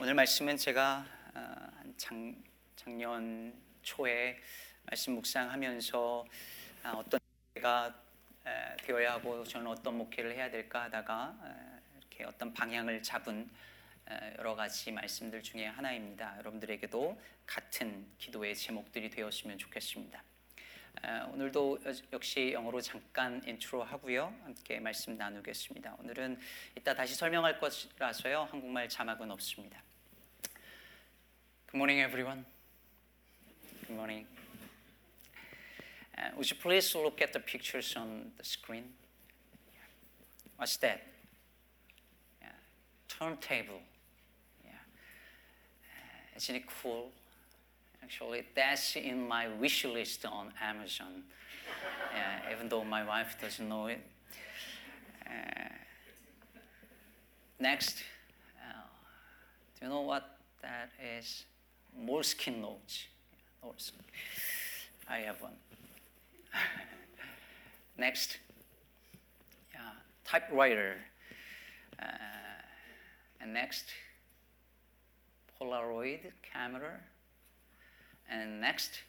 오늘 말씀은 제가 어, 한 작, 작년 초에 말씀 묵상하면서 아, 어떤 에, 되어야 하고 저는 어떤 목회를 해야 될까 하다가 에, 이렇게 어떤 방향을 잡은 에, 여러 가지 말씀들 중에 하나입니다. 여러분들에게도 같은 기도의 제목들이 되었으면 좋겠습니다. 에, 오늘도 여- 역시 영어로 잠깐 인트로 하고요. 함께 말씀 나누겠습니다. 오늘은 이따 다시 설명할 것이라서요. 한국말 자막은 없습니다. Good morning, everyone. Good morning. Uh, would you please look at the pictures on the screen? What's that? Yeah. Turntable. Yeah. Uh, isn't it cool? Actually, that's in my wish list on Amazon. Even though my wife doesn't know it. Uh, next, uh, do you know what that is? Moleskin notes. Moleskin. I have one. Next, yeah, typewriter. Uh, and next, Polaroid camera. And next,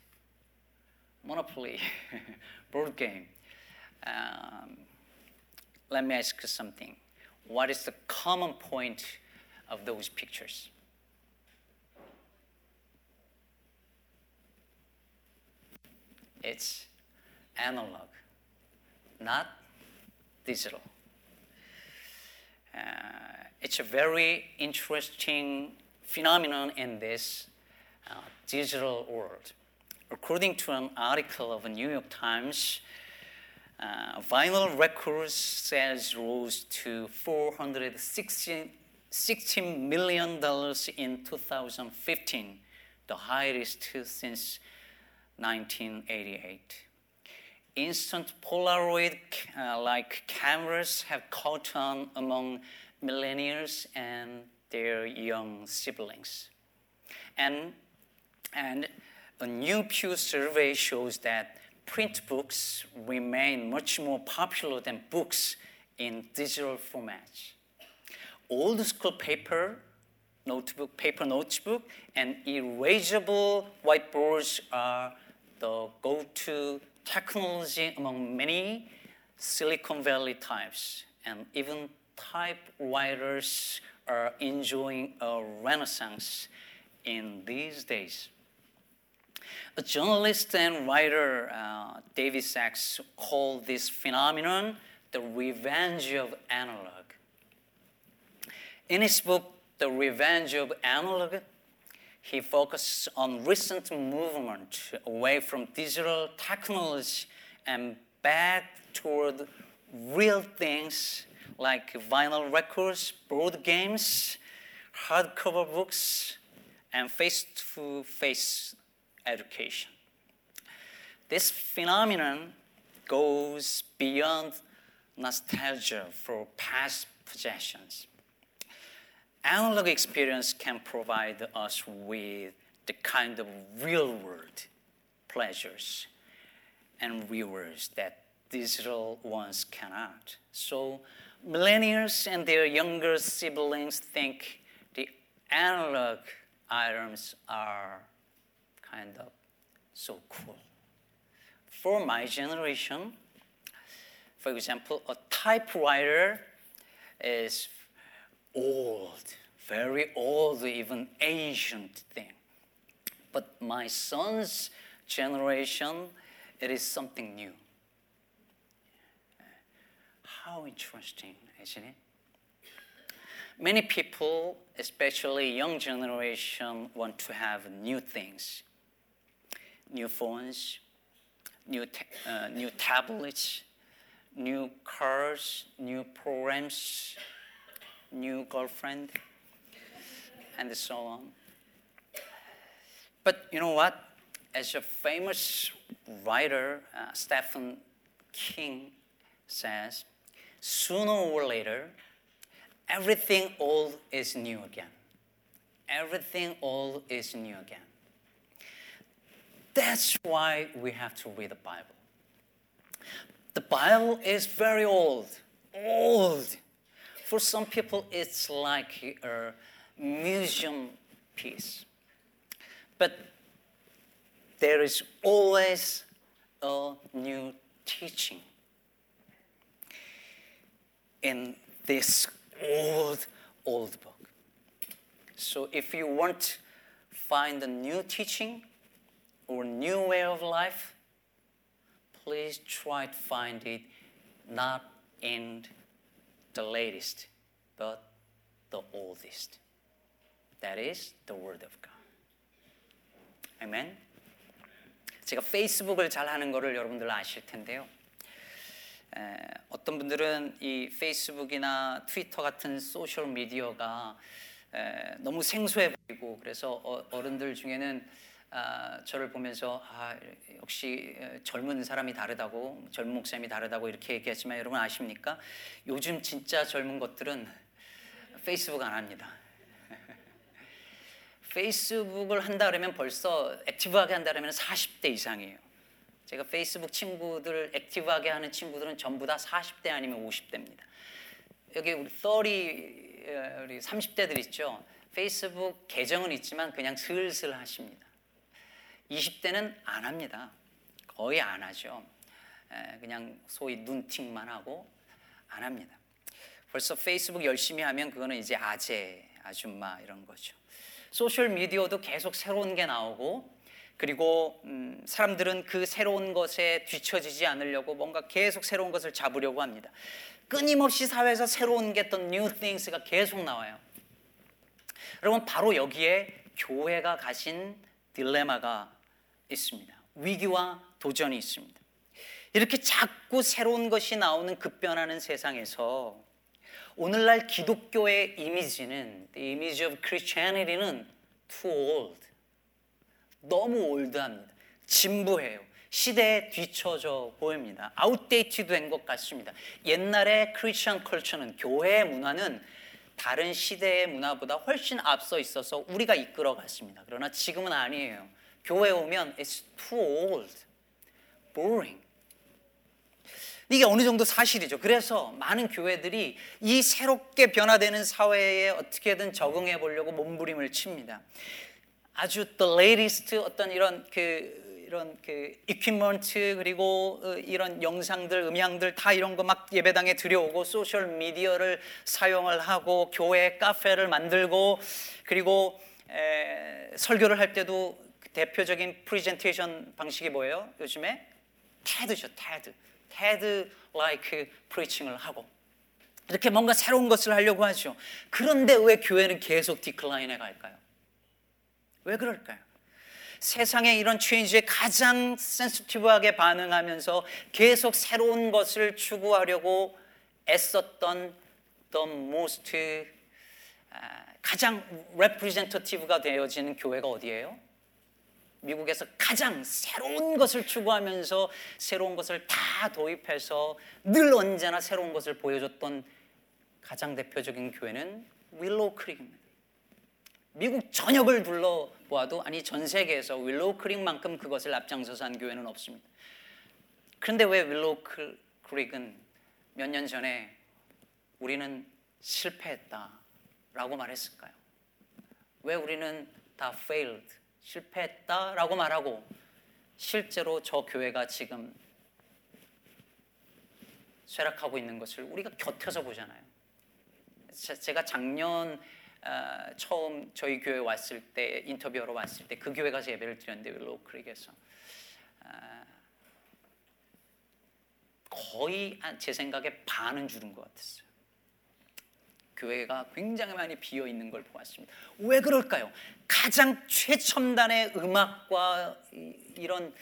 Monopoly board game. Um, let me ask you something. What is the common point of those pictures? It's analog, not digital. Uh, it's a very interesting phenomenon in this uh, digital world. According to an article of the New York Times, uh, vinyl records sales rose to 460 $16 million in 2015, the highest since 1988. Instant Polaroid uh, like cameras have caught on among millennials and their young siblings. And, and a new Pew survey shows that print books remain much more popular than books in digital formats. Old school paper, notebook, paper notebook, and erasable whiteboards are the go-to technology among many Silicon Valley types, and even typewriters are enjoying a renaissance in these days. A journalist and writer, uh, David Sachs, called this phenomenon the revenge of analog. In his book, The Revenge of Analog, he focuses on recent movement away from digital technology and back toward real things like vinyl records, board games, hardcover books, and face-to-face education. This phenomenon goes beyond nostalgia for past possessions. Analog experience can provide us with the kind of real world pleasures and rewards that digital ones cannot. So, millennials and their younger siblings think the analog items are kind of so cool. For my generation, for example, a typewriter is old, very old, even ancient thing. But my son's generation, it is something new. How interesting, isn't it? Many people, especially young generation, want to have new things, new phones, new, ta- uh, new tablets, new cars, new programs, new girlfriend, and so on. But you know what? As a famous writer, uh, Stephen King says, sooner or later, everything old is new again. Everything old is new again. That's why we have to read the Bible. The Bible is very old, old. For some people, it's like a museum piece. But there is always a new teaching in this old, old book. So if you want to find a new teaching or new way of life, please try to find it not in the latest, but the oldest. That is the Word of God. 아멘. 제가 페이스북을 잘 하는 거를 여러분들 아실 텐데요. 에, 어떤 분들은 이 페이스북이나 트위터 같은 소셜 미디어가 에, 너무 생소해 보이고 그래서 어, 른들 중에는 아, 저를 보면서 아, 역시 젊은 사람이 다르다고 젊은 목사님이 다르다고 이렇게 얘기하지만 여러분 아십니까? 요즘 진짜 젊은 것들은 페이스북 안 합니다. 페이스북을 한다 그러면 벌써 액티브하게 한다 그러면 40대 이상이에요. 제가 페이스북 친구들 액티브하게 하는 친구들은 전부 다 40대 아니면 50대입니다. 여기 우리 30 우리 30대들 있죠. 페이스북 계정은 있지만 그냥 슬슬 하십니다. 20대는 안 합니다. 거의 안 하죠. 그냥 소위 눈팅만 하고 안 합니다. 벌써 페이스북 열심히 하면 그거는 이제 아재, 아줌마 이런 거죠. 소셜 미디어도 계속 새로운 게 나오고 그리고 음, 사람들은 그 새로운 것에 뒤처지지 않으려고 뭔가 계속 새로운 것을 잡으려고 합니다. 끊임없이 사회에서 새로운 게 어떤 new things가 계속 나와요. 여러분 바로 여기에 교회가 가신 딜레마가 있습니다. 위기와 도전이 있습니다. 이렇게 자꾸 새로운 것이 나오는 급변하는 세상에서 오늘날 기독교의 이미지는 the image of Christianity는 too old. 너무 올드합니다. 진부해요. 시대에 뒤처져 보입니다. 아웃데이트 된 것 같습니다. 옛날의 크리스천 컬처는 교회의 문화는 다른 시대의 문화보다 훨씬 앞서 있어서 우리가 이끌어 갔습니다. 그러나 지금은 아니에요. 교회 오면 it's too old, boring. 이게 어느 정도 사실이죠. 그래서 많은 교회들이 이 새롭게 변화되는 사회에 어떻게든 적응해 보려고 몸부림을 칩니다. 아주 the latest 어떤 이런 그 이런 그 equipment 그리고 이런 영상들, 음향들 다 이런 거 막 예배당에 들여오고 소셜 미디어를 사용을 하고 교회 카페를 만들고 그리고 에, 설교를 할 때도 대표적인 프레젠테이션 방식이 뭐예요? 요즘에 테드죠, 테드. 테드 like 프리칭을 하고 이렇게 뭔가 새로운 것을 하려고 하죠. 그런데 왜 교회는 계속 decline해 갈까요? 왜 그럴까요? 세상의 이런 change에 가장 센시티브하게 반응하면서 계속 새로운 것을 추구하려고 애썼던 the most 가장 representative가 되어지는 교회가 어디예요? 미국에서 가장 새로운 것을 추구하면서 새로운 것을 다 도입해서 늘 언제나 새로운 것을 보여줬던 가장 대표적인 교회는 윌로우 크릭입니다. 미국 전역을 둘러보아도 아니 전 세계에서 윌로우 크릭만큼 그것을 앞장서서 한 교회는 없습니다. 그런데 왜 윌로우 크릭은 몇 년 전에 우리는 실패했다라고 말했을까요? 왜 우리는 다 failed 실패했다라고 말하고 실제로 저 교회가 지금 쇠락하고 있는 것을 우리가 곁에서 보잖아요. 제가 작년 어, 처음 저희 교회 왔을 때 인터뷰하러 왔을 때 그 교회 가서 예배를 드렸는데 윌로우 크릭에서 어, 거의 제 생각에 반은 줄은 것 같았어요. 교회가 굉장히 많이 비어 있는 걸 보았습니다. 왜 그럴까요? 가장 최첨단의 음악과 이런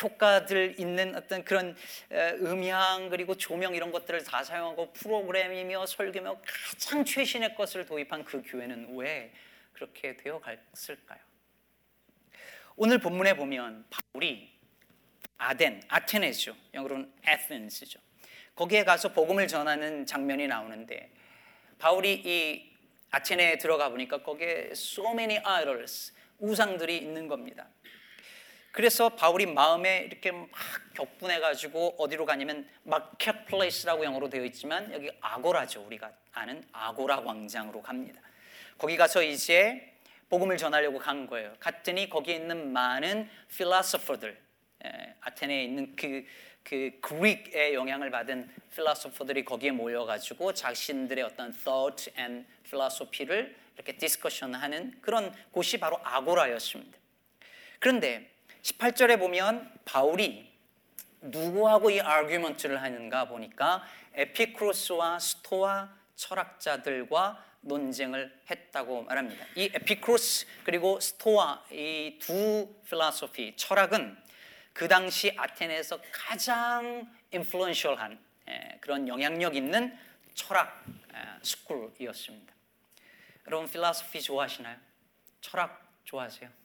효과들 있는 어떤 그런 음향 그리고 조명 이런 것들을 다 사용하고 프로그램이며 설교며 가장 최신의 것을 도입한 그 교회는 왜 그렇게 되어 갔을까요? 오늘 본문에 보면 바울이 아덴, 아테네죠. 영어로는 에센스죠. 거기에 가서 복음을 전하는 장면이 나오는데 바울이 이 아테네에 들어가 보니까 거기에 so many idols 우상들이 있는 겁니다. 그래서 바울이 마음에 이렇게 막 격분해 가지고 어디로 가냐면 마켓플레이스라고 영어로 되어 있지만 여기 아고라죠. 우리가 아는 아고라 광장으로 갑니다. 거기 가서 이제 복음을 전하려고 간 거예요. 갔더니 거기에 있는 많은 필라소퍼들, 아테네에 있는 그, 그 그릭의 영향을 받은 필라소퍼들이 거기에 모여가지고 자신들의 어떤 thought and philosophy를 이렇게 디스커션하는 그런 곳이 바로 아고라였습니다. 그런데 18절에 보면 바울이 누구하고 이 아규먼트를 하는가 보니까 에피크로스와 스토아 철학자들과 논쟁을 했다고 말합니다. 이 에피크로스 그리고 스토아 이 두 필라소피 철학은 그 당시 아테네에서 가장 인플루언셜한 예, 그런 영향력 있는 철학 예, 스쿨이었습니다. 여러분 필라소피 좋아하시나요? 철학 좋아하세요?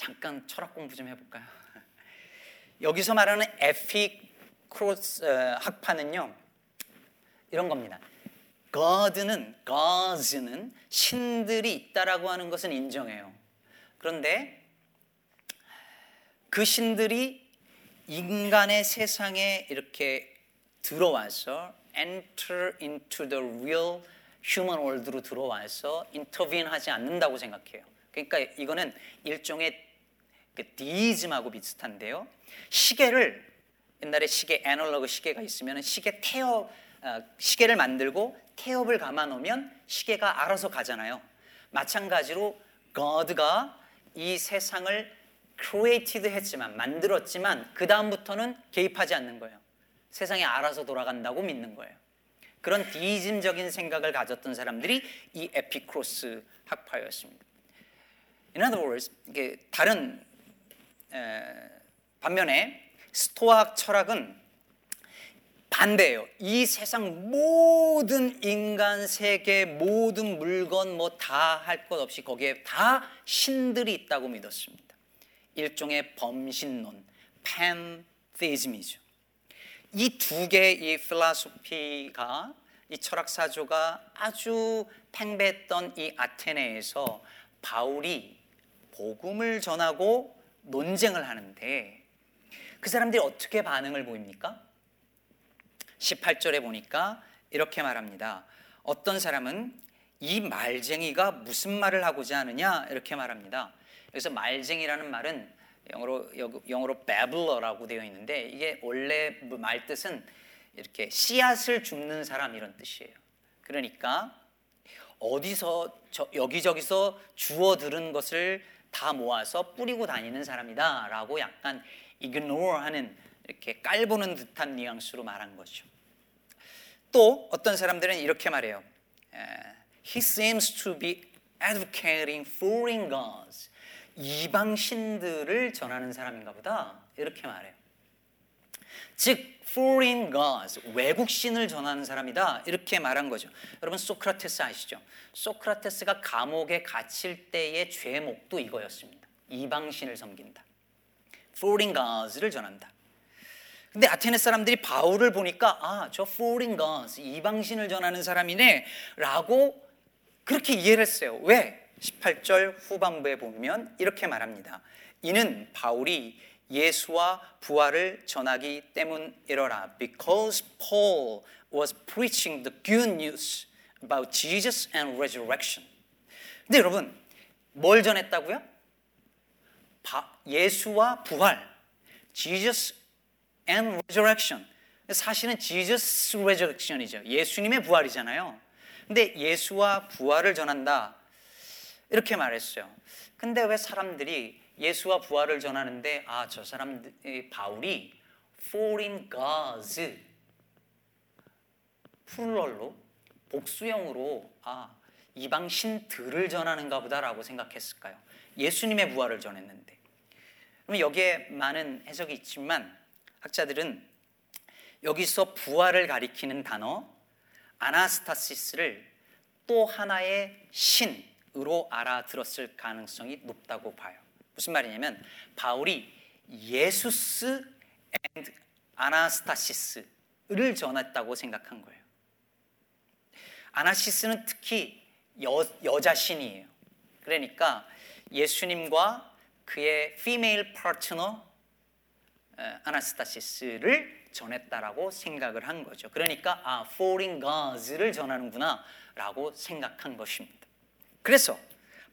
잠깐 철학 공부 좀 해볼까요? 여기서 말하는 에피크로스 어, 학파는요 이런 겁니다. God는 Gods는 신들이 있다라고 하는 것은 인정해요. 그런데 그 신들이 인간의 세상에 이렇게 들어와서 enter into the real human world로 들어와서 인터뷰인 하지 않는다고 생각해요. 그러니까 이거는 일종의 그 디이즘하고 비슷한데요. 시계를 옛날에 시계 애널로그 시계가 있으면 시계 태엽 어, 시계를 만들고 태엽을 감아 놓으면 시계가 알아서 가잖아요. 마찬가지로 God가 이 세상을 created 했지만 만들었지만 그 다음부터는 개입하지 않는 거예요. 세상이 알아서 돌아간다고 믿는 거예요. 그런 디이즘적인 생각을 가졌던 사람들이 이 에피크로스 학파였습니다. In other words, 이게 다른 에, 반면에 스토아 철학은 반대예요. 이 세상 모든 인간 세계 모든 물건 뭐 다 할 것 없이 거기에 다 신들이 있다고 믿었습니다. 일종의 범신론, 팬테이즘이죠. 이 두 개의 이 필라소피가 이 철학 사조가 아주 팽배했던 이 아테네에서 바울이 복음을 전하고 논쟁을 하는데 그 사람들이 어떻게 반응을 보입니까? 18절에 보니까 이렇게 말합니다. 어떤 사람은 이 말쟁이가 무슨 말을 하고자 하느냐 이렇게 말합니다. 여기서 말쟁이라는 말은 영어로 영어로 babbler라고 되어 있는데 이게 원래 말 뜻은 이렇게 씨앗을 줍는 사람 이런 뜻이에요. 그러니까 어디서 저, 여기저기서 주워 들은 것을 다 모아서 뿌리고 다니는 사람이다라고 약간 ignore하는 이렇게 깔보는 듯한 뉘앙스로 말한 거죠. 또 어떤 사람들은 이렇게 말해요. He seems to be advocating foreign gods. 이방 신들을 전하는 사람인가 보다. 이렇게 말해요. 즉 foreign gods, 외국 신을 전하는 사람이다. 이렇게 말한 거죠. 여러분 소크라테스 아시죠? 소크라테스가 감옥에 갇힐 때의 죄목도 이거였습니다. 이방 신을 섬긴다. foreign gods를 전한다. 근데 아테네 사람들이 바울을 보니까 아, 저 foreign gods, 이방 신을 전하는 사람이네 라고 그렇게 이해를 했어요. 왜? 18절 후반부에 보면 이렇게 말합니다. 이는 바울이 예수와 부활을 전하기 때문이러라. Because Paul was preaching the good news about Jesus and resurrection. 근데 여러분, 뭘 전했다고요? 바, 예수와 부활. Jesus and resurrection. 사실은 Jesus resurrection이죠. 예수님의 부활이잖아요. 근데 예수와 부활을 전한다. 이렇게 말했어요. 근데 왜 사람들이 예수와 부활을 전하는데 아, 저 사람 바울이 foreign gods 플럴로 복수형으로 아, 이방 신들을 전하는가 보다라고 생각했을까요? 예수님의 부활을 전했는데. 그럼 여기에 많은 해석이 있지만 학자들은 여기서 부활을 가리키는 단어 anastasis를 또 하나의 신으로 알아들었을 가능성이 높다고 봐요. 무슨 말이냐면 바울이 Jesus and anastasis를 전했다고 생각한 거예요. anastasis는 특히 여, 여자 신이에요. 그러니까 예수님과 그의 피메일 파트너 아나스타시스를 전했다라고 생각을 한 거죠. 그러니까 아, foreign gods를 전하는구나라고 생각한 것입니다. 그래서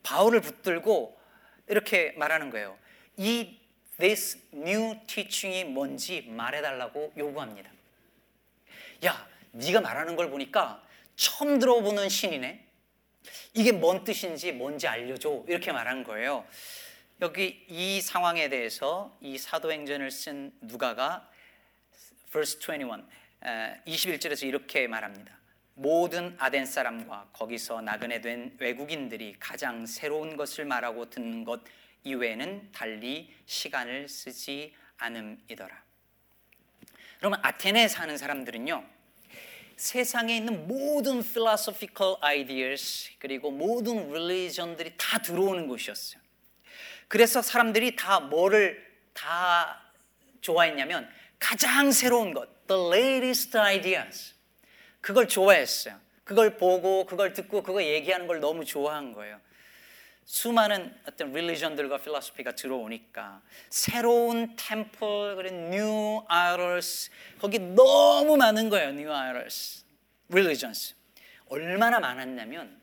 바울을 붙들고 이렇게 말하는 거예요. 이 this new teaching이 뭔지 말해달라고 요구합니다. 야, 네가 말하는 걸 보니까 처음 들어보는 신이네. 이게 뭔 뜻인지 뭔지 알려줘. 이렇게 말한 거예요. 여기 이 상황에 대해서 이 사도행전을 쓴 누가가 verse 21 21절에서 이렇게 말합니다. 모든 아덴 사람과 거기서 나그네 된 외국인들이 가장 새로운 것을 말하고 듣는 것 이외에는 달리 시간을 쓰지 않음이더라. 여러분 아테네에 사는 사람들은요. 세상에 있는 모든 philosophical ideas 그리고 모든 religion들이 다 들어오는 곳이었어요. 그래서 사람들이 다 뭐를 다 좋아했냐면 가장 새로운 것, the latest ideas. 그걸 좋아했어요. 그걸 보고 그걸 듣고 그거 얘기하는 걸 너무 좋아한 거예요. 수많은 어떤 릴리전들과 필로소피가 들어오니까 새로운 temple 그리고 new idols 거기 너무 많은 거예요. new idols religions 얼마나 많았냐면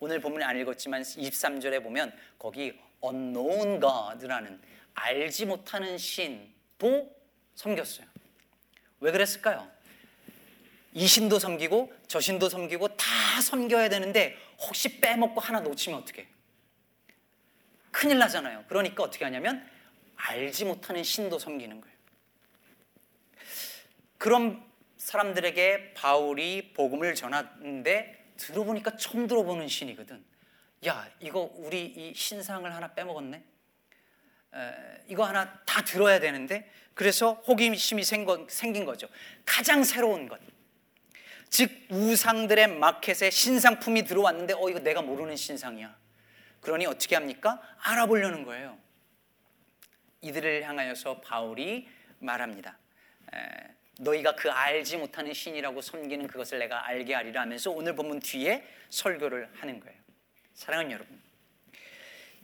오늘 본문에 안 읽었지만 23절에 보면 거기 unknown God라는 알지 못하는 신도 섬겼어요. 왜 그랬을까요? 이 신도 섬기고 저 신도 섬기고 다 섬겨야 되는데 혹시 빼먹고 하나 놓치면 어떻게? 큰일 나잖아요. 그러니까 어떻게 하냐면 알지 못하는 신도 섬기는 거예요. 그런 사람들에게 바울이 복음을 전하는데 들어보니까 처음 들어보는 신이거든. 야, 이거 우리 이 신상을 하나 빼먹었네. 에, 이거 하나 다 들어야 되는데 그래서 호기심이 생긴 거죠. 가장 새로운 것. 즉 우상들의 마켓에 신상품이 들어왔는데 어 이거 내가 모르는 신상이야. 그러니 어떻게 합니까? 알아보려는 거예요. 이들을 향하여서 바울이 말합니다. 에, 너희가 그 알지 못하는 신이라고 섬기는 그것을 내가 알게 하리라 하면서 오늘 본문 뒤에 설교를 하는 거예요. 사랑하는 여러분,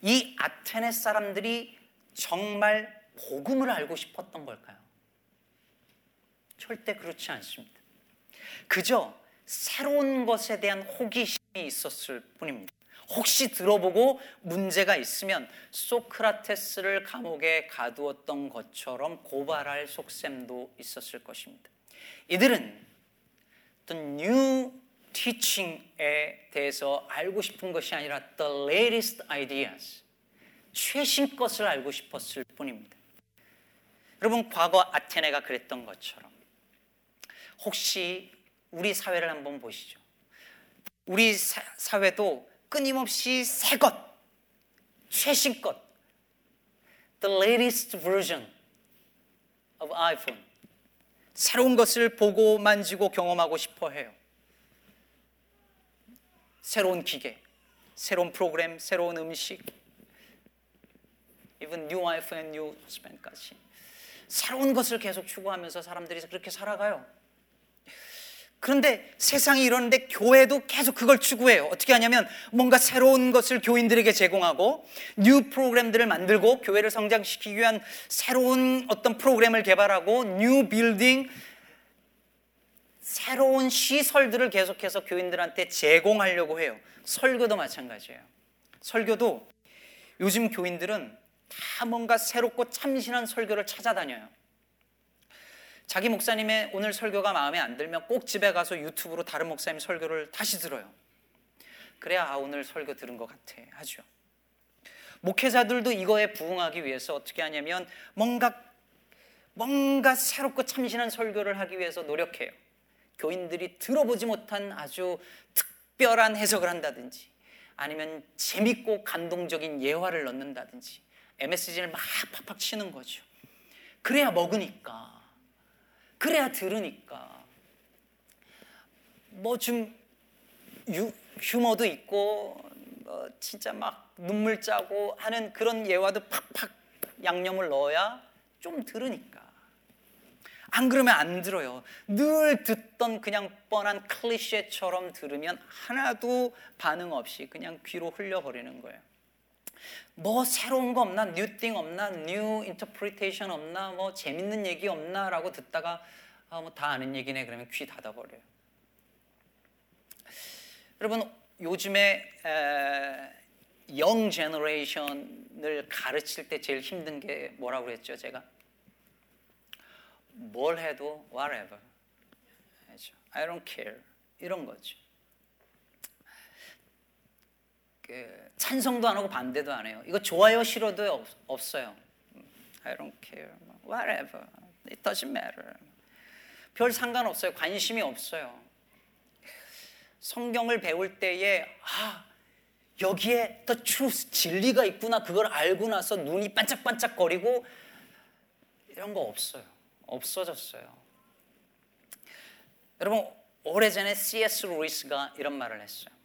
이 아테네 사람들이 정말 복음을 알고 싶었던 걸까요? 절대 그렇지 않습니다. 그저 새로운 것에 대한 호기심이 있었을 뿐입니다. 혹시 들어보고 문제가 있으면 소크라테스를 감옥에 가두었던 것처럼 고발할 속셈도 있었을 것입니다. 이들은 the new teaching에 대해서 알고 싶은 것이 아니라 the latest ideas, 최신 것을 알고 싶었을 뿐입니다. 여러분 과거 아테네가 그랬던 것처럼 혹시 우리 사회를 한번 보시죠. 우리 사, 사회도 끊임없이 새 것, 최신 것, the latest version of iPhone. 새로운 것을 보고 만지고 경험하고 싶어 해요. 새로운 기계, 새로운 프로그램, 새로운 음식, even new iPhone, new husband까지. 새로운 것을 계속 추구하면서 사람들이 그렇게 살아가요. 그런데 세상이 이러는데 교회도 계속 그걸 추구해요. 어떻게 하냐면 뭔가 새로운 것을 교인들에게 제공하고 new 프로그램들을 만들고 교회를 성장시키기 위한 새로운 어떤 프로그램을 개발하고 new 빌딩 새로운 시설들을 계속해서 교인들한테 제공하려고 해요. 설교도 마찬가지예요. 설교도 요즘 교인들은 다 뭔가 새롭고 참신한 설교를 찾아다녀요. 자기 목사님의 오늘 설교가 마음에 안 들면 꼭 집에 가서 유튜브로 다른 목사님 설교를 다시 들어요. 그래야 아 오늘 설교 들은 것 같아 하죠. 목회자들도 이거에 부응하기 위해서 어떻게 하냐면 뭔가 뭔가 새롭고 참신한 설교를 하기 위해서 노력해요. 교인들이 들어보지 못한 아주 특별한 해석을 한다든지 아니면 재밌고 감동적인 예화를 넣는다든지 MSG를 막 팍팍 치는 거죠. 그래야 먹으니까. 그래야 들으니까. 뭐 좀 휴머도 있고 뭐 진짜 막 눈물 짜고 하는 그런 예화도 팍팍 양념을 넣어야 좀 들으니까. 안 그러면 안 들어요. 늘 듣던 그냥 뻔한 클리셰처럼 들으면 하나도 반응 없이 그냥 귀로 흘려버리는 거예요. 뭐 새로운 거 없나? new thing 없나? new interpretation 없나? 뭐 재밌는 얘기 없나 라고 듣다가 아, 뭐 다 아는 얘기네 그러면 귀 닫아버려요. 여러분 요즘에 young generation을 가르칠 때 제일 힘든 게 뭐라고 그랬죠 제가? 뭘 해도 whatever. I don't care. 이런 거죠. 그 찬성도 안 하고 반대도 안 해요. 이거 좋아요 싫어도 없, 없어요. I don't care. Whatever. It doesn't matter. 별 상관없어요. 관심이 없어요. 성경을 배울 때에 아 여기에 the truth 진리가 있구나 그걸 알고 나서 눈이 반짝반짝 거리고 이런 거 없어요. 없어졌어요. 여러분 오래전에 C.S. 루이스가 이런 말을 했어요.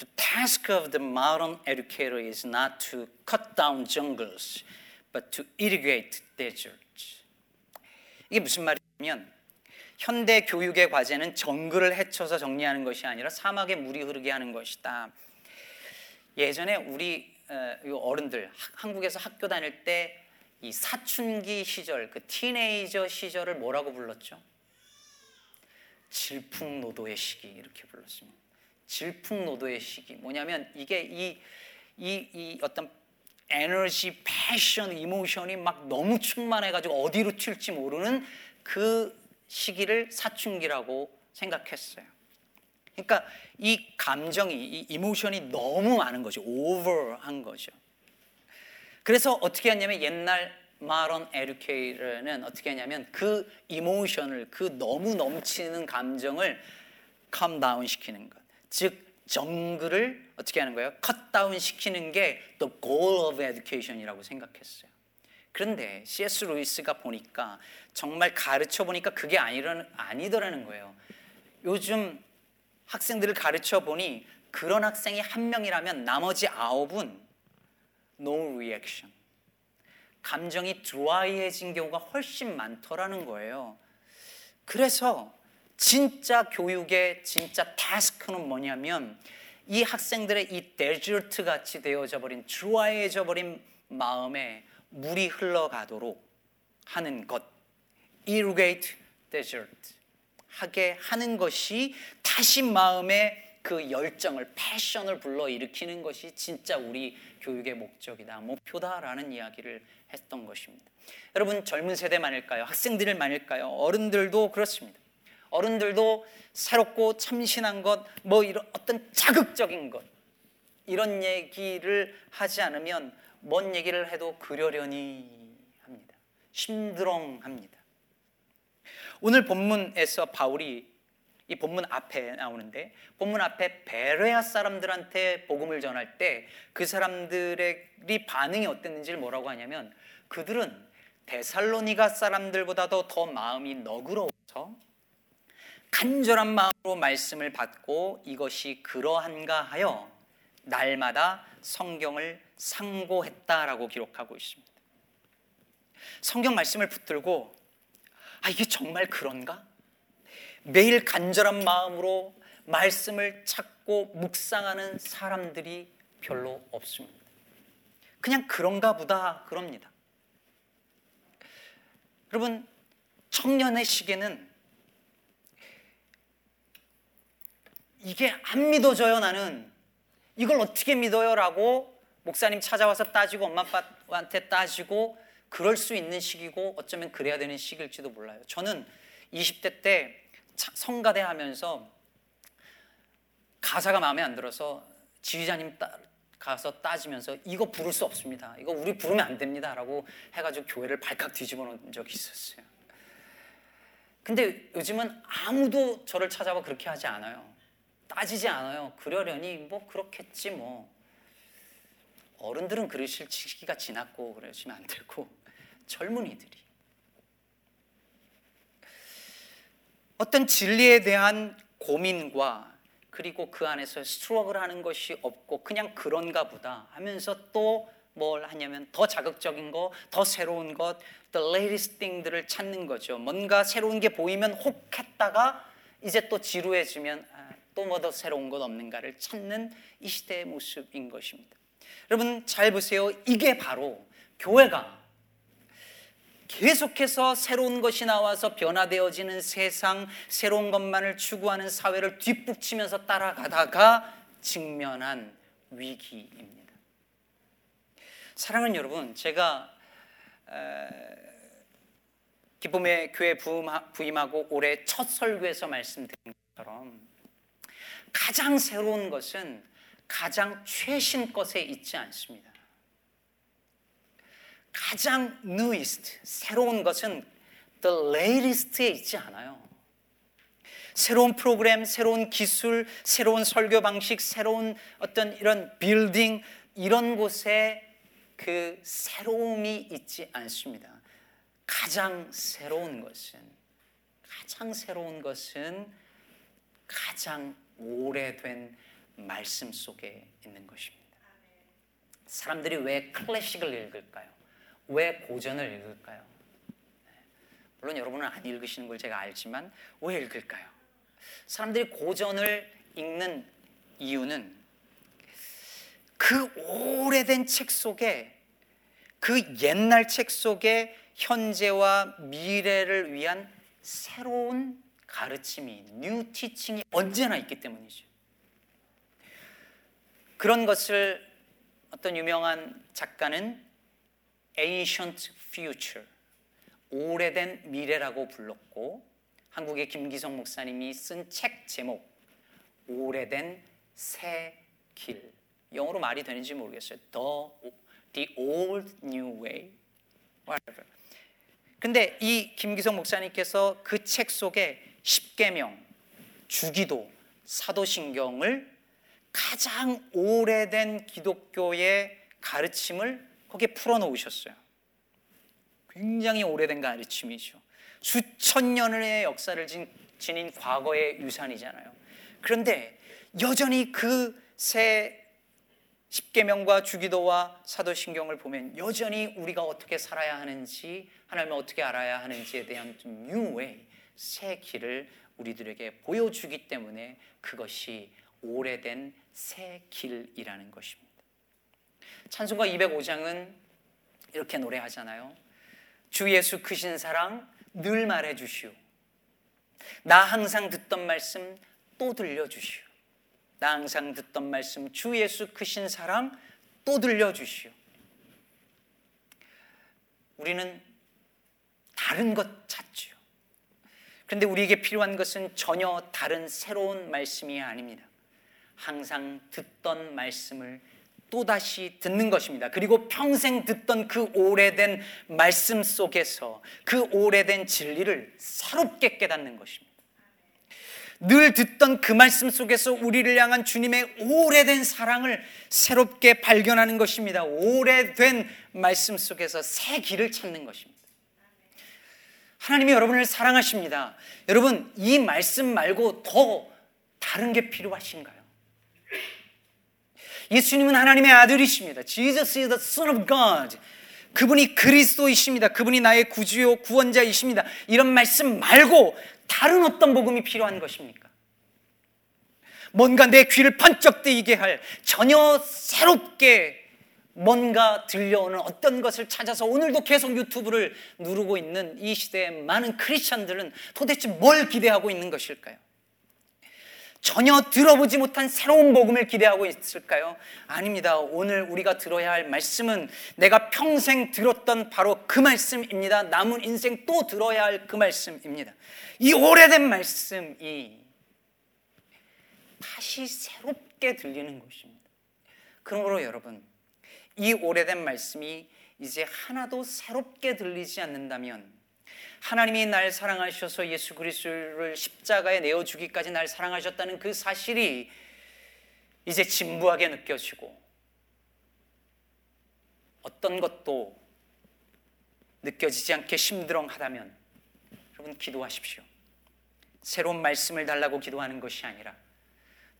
The task of the modern educator is not to cut down jungles, but to irrigate deserts. 이게 무슨 말이냐면 현대 교육의 과제는 정글을 헤쳐서 정리하는 것이 아니라 사막에 물이 흐르게 하는 것이다. 예전에 우리 어른들 한국에서 학교 다닐 때 이 사춘기 시절, 그 티네이저 시절을 뭐라고 불렀죠? 질풍노도의 시기 이렇게 불렀습니다. 질풍노도의 시기 뭐냐면 이게 이, 이, 이 어떤 에너지, 패션, 이모션이 막 너무 충만해가지고 어디로 튈지 모르는 그 시기를 사춘기라고 생각했어요. 그러니까 이 감정이, 이 emotion이 너무 많은 거죠. 오버한 거죠. 그래서 어떻게 했냐면 옛날 modern educator는 어떻게 했냐면 그 emotion을 그 너무 넘치는 감정을 calm down 시키는 것. 즉 정글을 어떻게 하는 거예요? cut down 시키는 게 the goal of education이라고 생각했어요. 그런데 C.S. 루이스가 보니까 정말 가르쳐 보니까 그게 아니더라는 거예요. 요즘 학생들을 가르쳐 보니 그런 학생이 한 명이라면 나머지 아홉은 no reaction. 감정이 드라이해진 경우가 훨씬 많더라는 거예요. 그래서 진짜 교육의 진짜 타스크는 뭐냐면 이 학생들의 이 데저트 같이 되어져 버린 드라이해져 버린 마음에 물이 흘러가도록 하는 것. irrigate desert. 하게 하는 것이 다시 마음에 그 열정을 패션을 불러 일으키는 것이 진짜 우리 교육의 목적이다 목표다라는 이야기를 했던 것입니다. 여러분 젊은 세대만일까요? 학생들만일까요? 어른들도 그렇습니다. 어른들도 새롭고 참신한 것, 뭐 이런 어떤 자극적인 것 이런 얘기를 하지 않으면 뭔 얘기를 해도 그러려니 합니다. 심드렁합니다. 오늘 본문에서 바울이 이 본문 앞에 나오는데 본문 앞에 베레아 사람들한테 복음을 전할 때 그 사람들의 반응이 어땠는지를 뭐라고 하냐면 그들은 데살로니가 사람들보다도 더 마음이 너그러워서 간절한 마음으로 말씀을 받고 이것이 그러한가 하여 날마다 성경을 상고했다라고 기록하고 있습니다. 성경 말씀을 붙들고 아 이게 정말 그런가? 매일 간절한 마음으로 말씀을 찾고 묵상하는 사람들이 별로 없습니다. 그냥 그런가 보다 그럽니다. 여러분 청년의 시계는 이게 안 믿어져요 나는. 이걸 어떻게 믿어요? 라고 목사님 찾아와서 따지고 엄마 아빠한테 따지고 그럴 수 있는 시기고 어쩌면 그래야 되는 시기일지도 몰라요. 저는 20대 때 성가대 하면서 가사가 마음에 안 들어서 지휘자님 따, 가서 따지면서 이거 부를 수 없습니다. 이거 우리 부르면 안 됩니다라고 해가지고 교회를 발칵 뒤집어 놓은 적이 있었어요. 근데 요즘은 아무도 저를 찾아와 그렇게 하지 않아요 따지지 않아요. 그러려니 뭐 그렇겠지 뭐. 어른들은 그러실 시기가 지났고 그러시면 안 되고 젊은이들이 어떤 진리에 대한 고민과 그리고 그 안에서 스트럭을 하는 것이 없고 그냥 그런가 보다 하면서 또 뭘 하냐면 더 자극적인 거, 더 새로운 것, the latest thing들을 찾는 거죠. 뭔가 새로운 게 보이면 혹 했다가 이제 또 지루해지면 또 뭐 더 새로운 것 없는가를 찾는 이 시대의 모습인 것입니다. 여러분 잘 보세요. 이게 바로 교회가 계속해서 새로운 것이 나와서 변화되어지는 세상, 새로운 것만을 추구하는 사회를 뒷북치면서 따라가다가 직면한 위기입니다. 사랑하는 여러분, 제가 기쁨의 교회 부임하고 올해 첫 설교에서 말씀드린 것처럼 가장 새로운 것은 가장 최신 것에 있지 않습니다. 가장 newest, 새로운 것은 the latest에 있지 않아요. 새로운 프로그램, 새로운 기술, 새로운 설교 방식, 새로운 어떤 이런 빌딩, 이런 곳에 그 새로움이 있지 않습니다. 가장 새로운 것은, 가장 새로운 것은 가장 오래된 말씀 속에 있는 것입니다. 사람들이 왜 클래식을 읽을까요? 왜 고전을 읽을까요? 물론 여러분은 안 읽으시는 걸 제가 알지만 왜 읽을까요? 사람들이 고전을 읽는 이유는 그 오래된 책 속에 그 옛날 책 속에 현재와 미래를 위한 새로운 가르침이 new teaching이 언제나 있기 때문이죠. 그런 것을 어떤 유명한 작가는 ancient future, 오래된 미래라고 불렀고 한국의 김기성 목사님이 쓴 책 제목 오래된 새 길. 영어로 말이 되는지 모르겠어요. The, the old new way. Whatever. 근데 이 김기성 목사님께서 그 책 속에 십계명, 주기도, 사도신경을 가장 오래된 기독교의 가르침을 거기에 풀어놓으셨어요. 굉장히 오래된 가르침이죠. 수천 년의 역사를 지닌 과거의 유산이잖아요. 그런데 여전히 그 새 십계명과 주기도와 사도신경을 보면 여전히 우리가 어떻게 살아야 하는지 하나님을 어떻게 알아야 하는지에 대한 좀 뉴웨이 새 길을 우리들에게 보여주기 때문에 그것이 오래된 새 길이라는 것입니다. 찬송가 205장은 이렇게 노래하잖아요. 주 예수 크신 사랑 늘 말해 주시오. 나 항상 듣던 말씀 또 들려 주시오. 나 항상 듣던 말씀 주 예수 크신 사랑 또 들려 주시오. 우리는 다른 것 찾지요. 그런데 우리에게 필요한 것은 전혀 다른 새로운 말씀이 아닙니다. 항상 듣던 말씀을 또다시 듣는 것입니다. 그리고 평생 듣던 그 오래된 말씀 속에서 그 오래된 진리를 새롭게 깨닫는 것입니다. 늘 듣던 그 말씀 속에서 우리를 향한 주님의 오래된 사랑을 새롭게 발견하는 것입니다. 오래된 말씀 속에서 새 길을 찾는 것입니다. 하나님이 여러분을 사랑하십니다. 여러분, 이 말씀 말고 더 다른 게 필요하신가요? 예수님은 하나님의 아들이십니다. Jesus is the Son of God. 그분이 그리스도이십니다. 그분이 나의 구주요 구원자이십니다. 이런 말씀 말고 다른 어떤 복음이 필요한 것입니까? 뭔가 내 귀를 번쩍 뜨이게 할 전혀 새롭게 뭔가 들려오는 어떤 것을 찾아서 오늘도 계속 유튜브를 누르고 있는 이 시대의 많은 크리스천들은 도대체 뭘 기대하고 있는 것일까요? 전혀 들어보지 못한 새로운 복음을 기대하고 있을까요? 아닙니다. 오늘 우리가 들어야 할 말씀은 내가 평생 들었던 바로 그 말씀입니다. 남은 인생 또 들어야 할 그 말씀입니다. 이 오래된 말씀이 다시 새롭게 들리는 것입니다. 그러므로 여러분, 이 오래된 말씀이 이제 하나도 새롭게 들리지 않는다면 하나님이 날 사랑하셔서 예수 그리스도를 십자가에 내어 주기까지 날 사랑하셨다는 그 사실이 이제 진부하게 느껴지고 어떤 것도 느껴지지 않게 심드렁하다면 여러분 기도하십시오. 새로운 말씀을 달라고 기도하는 것이 아니라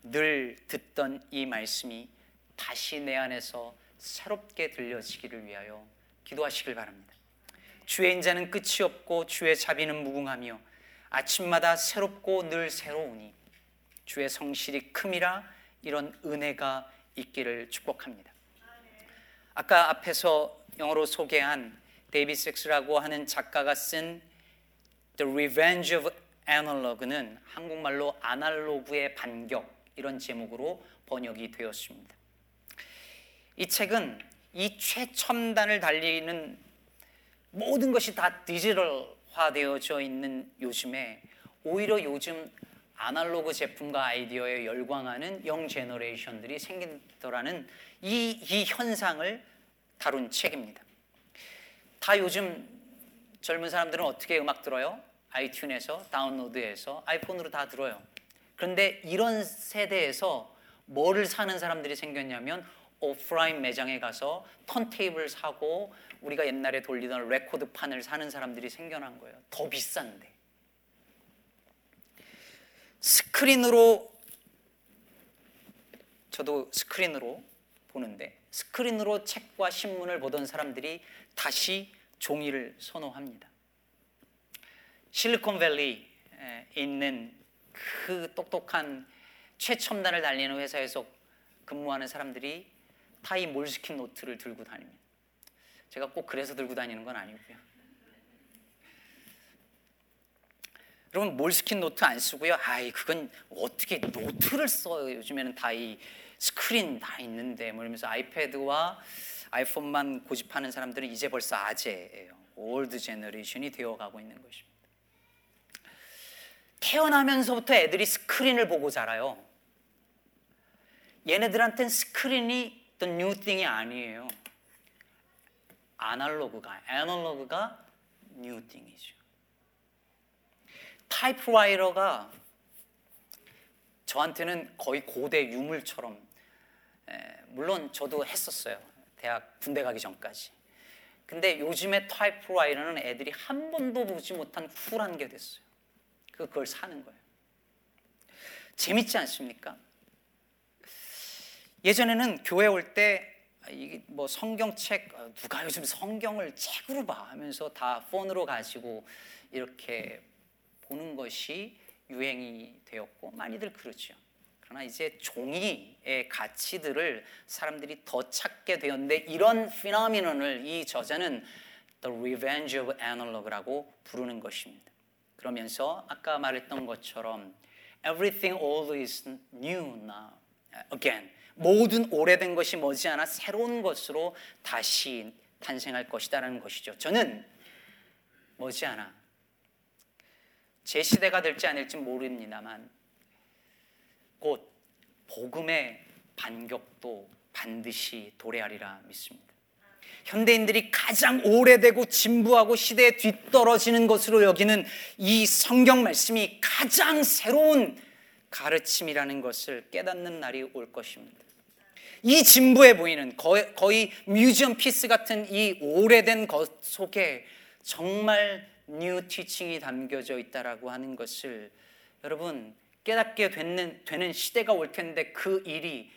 늘 듣던 이 말씀이 다시 내 안에서 새롭게 들려지기를 위하여 기도하시길 바랍니다. 주의 인자는 끝이 없고 주의 자비는 무궁하며 아침마다 새롭고 늘 새로우니 주의 성실이 큼이라 이런 은혜가 있기를 축복합니다. 아까 앞에서 영어로 소개한 데이비 섹스라고 하는 작가가 쓴 The Revenge of Analog는 한국말로 아날로그의 반격 이런 제목으로 번역이 되었습니다. 이 책은 이 최첨단을 달리는 모든 것이 다 디지털화되어져 있는 요즘에 오히려 요즘 아날로그 제품과 아이디어에 열광하는 young generation들이 생긴더라는 이, 이 현상을 다룬 책입니다. 다 요즘 젊은 사람들은 어떻게 음악 들어요? 아이튠에서 다운로드해서 아이폰으로 다 들어요. 그런데 이런 세대에서 뭐를 사는 사람들이 생겼냐면 오프라인 매장에 가서 턴테이블 사고 우리가 옛날에 돌리던 레코드판을 사는 사람들이 생겨난 거예요. 더 비싼데. 스크린으로 저도 스크린으로 보는데 스크린으로 책과 신문을 보던 사람들이 다시 종이를 선호합니다. 실리콘밸리에 있는 그 똑똑한 최첨단을 달리는 회사에서 근무하는 사람들이 다 이 몰스킨 노트를 들고 다닙니다. 제가 꼭 그래서 들고 다니는 건 아니고요. 여러분 몰스킨 노트 안 쓰고요. 아이 그건 어떻게 노트를 써요? 요즘에는 다 이 스크린 다 있는데 뭐 이러면서 아이패드와 아이폰만 고집하는 사람들은 이제 벌써 아재예요. old generation이 되어가고 있는 것입니다. 태어나면서부터 애들이 스크린을 보고 자라요. 얘네들한테는 스크린이 the new thing이 아니에요. 아날로그가, analog가 new thing이죠. 타이프라이터가 저한테는 거의 고대 유물처럼 에, 물론 저도 했었어요. 대학 군대 가기 전까지. 근데 요즘에 타이프라이터는 애들이 한 번도 보지 못한 쿨한 게 됐어요. 그걸 사는 거예요. 재밌지 않습니까? 예전에는 교회 올 때 뭐 성경책 어, 누가 요즘 성경을 책으로 봐 하면서 다 폰으로 가지고 이렇게 보는 것이 유행이 되었고 많이들 그렇죠. 그러나 이제 종이의 가치들을 사람들이 더 찾게 되었는데 이런 피노미넌을 이 저자는 The Revenge of Analog라고 부르는 것입니다. 그러면서 아까 말했던 것처럼 Everything all is new now. Again. 모든 오래된 것이 머지않아 새로운 것으로 다시 탄생할 것이다라는 것이죠. 저는 머지않아 제 시대가 될지 아닐지 모릅니다만 곧 복음의 반격도 반드시 도래하리라 믿습니다. 현대인들이 가장 오래되고 진부하고 시대에 뒤떨어지는 것으로 여기는 이 성경 말씀이 가장 새로운 가르침이라는 것을 깨닫는 날이 올 것입니다. 이 진부해 보이는 거의, 거의 museum piece 같은 이 오래된 것 속에 정말 new teaching이 담겨져 있다라고 하는 것을 여러분 깨닫게 되는, 되는 시대가 올 텐데 그 일이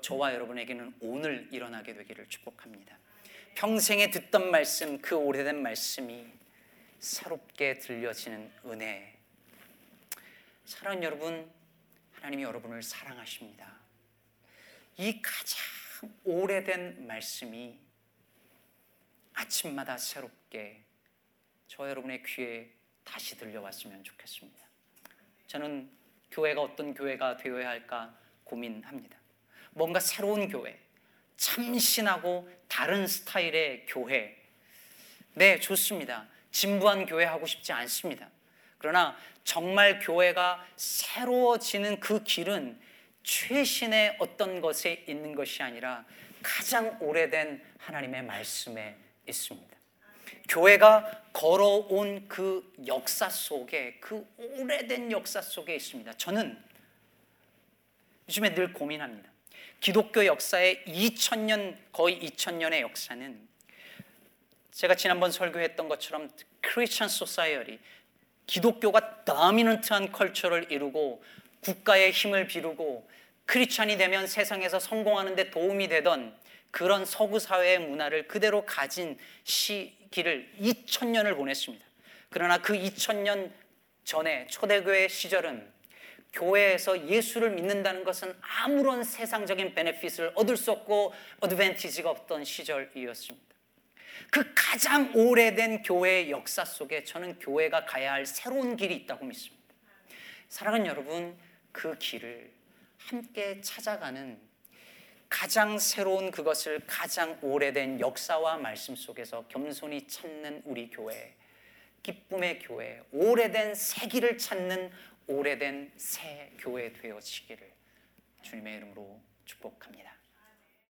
저와 여러분에게는 오늘 일어나게 되기를 축복합니다. 평생에 듣던 말씀, 그 오래된 말씀이 새롭게 들려지는 은혜. 사랑하는 여러분, 하나님이 여러분을 사랑하십니다. 이 가장 오래된 말씀이 아침마다 새롭게 저 여러분의 귀에 다시 들려왔으면 좋겠습니다. 저는 교회가 어떤 교회가 되어야 할까 고민합니다. 뭔가 새로운 교회, 참신하고 다른 스타일의 교회. 네, 좋습니다. 진부한 교회 하고 싶지 않습니다. 그러나 정말 교회가 새로워지는 그 길은 최신의 어떤 것에 있는 것이 아니라 가장 오래된 하나님의 말씀에 있습니다. 교회가 걸어온 그 역사 속에 그 오래된 역사 속에 있습니다. 저는 요즘에 늘 고민합니다. 기독교 역사의 2000년 거의 2000년의 역사는 제가 지난번 설교했던 것처럼 크리스천 소사이어리 기독교가 다미넌트한 컬처를 이루고 국가의 힘을 비루고 크리스천이 되면 세상에서 성공하는 데 도움이 되던 그런 서구 사회의 문화를 그대로 가진 시기를 2000년을 보냈습니다. 그러나 그 2000년 전에 초대교회 시절은 교회에서 예수를 믿는다는 것은 아무런 세상적인 베네핏을 얻을 수 없고 어드밴티지가 없던 시절이었습니다. 그 가장 오래된 교회의 역사 속에 저는 교회가 가야 할 새로운 길이 있다고 믿습니다. 사랑하는 여러분, 그 길을 함께 찾아가는 가장 새로운 그것을 가장 오래된 역사와 말씀 속에서 겸손히 찾는 우리 교회, 기쁨의 교회, 오래된 새 길을 찾는 오래된 새 교회 되어지기를 주님의 이름으로 축복합니다.